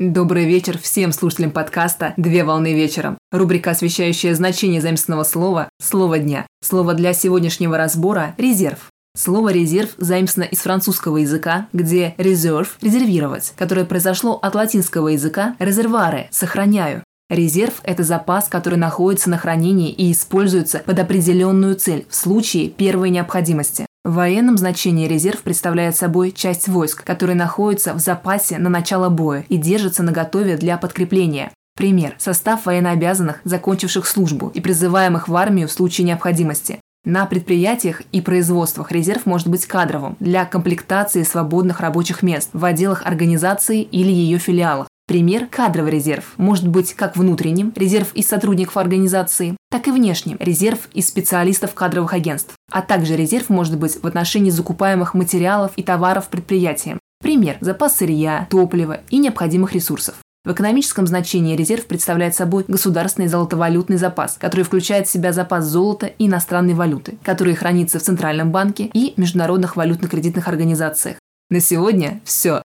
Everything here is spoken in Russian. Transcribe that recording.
Добрый вечер всем слушателям подкаста «Две волны вечером». Рубрика, освещающая значение заимственного слова «Слово дня». Слово для сегодняшнего разбора – «резерв». Слово «резерв» заимствовано из французского языка, где «reserve» – «резервировать», которое произошло от латинского языка «резерваре» – «сохраняю». Резерв – это запас, который находится на хранении и используется под определенную цель в случае первой необходимости. В военном значении резерв представляет собой часть войск, которые находятся в запасе на начало боя и держатся наготове для подкрепления. Пример – состав военнообязанных, закончивших службу и призываемых в армию в случае необходимости. На предприятиях и производствах резерв может быть кадровым для комплектации свободных рабочих мест в отделах организации или ее филиалах. Пример – кадровый резерв. Может быть как внутренним – резерв из сотрудников организации, так и внешним – резерв из специалистов кадровых агентств. А также резерв может быть в отношении закупаемых материалов и товаров предприятием. Пример – запас сырья, топлива и необходимых ресурсов. В экономическом значении резерв представляет собой государственный золотовалютный запас, который включает в себя запас золота и иностранной валюты, который хранится в Центральном банке и международных валютно-кредитных организациях. На сегодня все.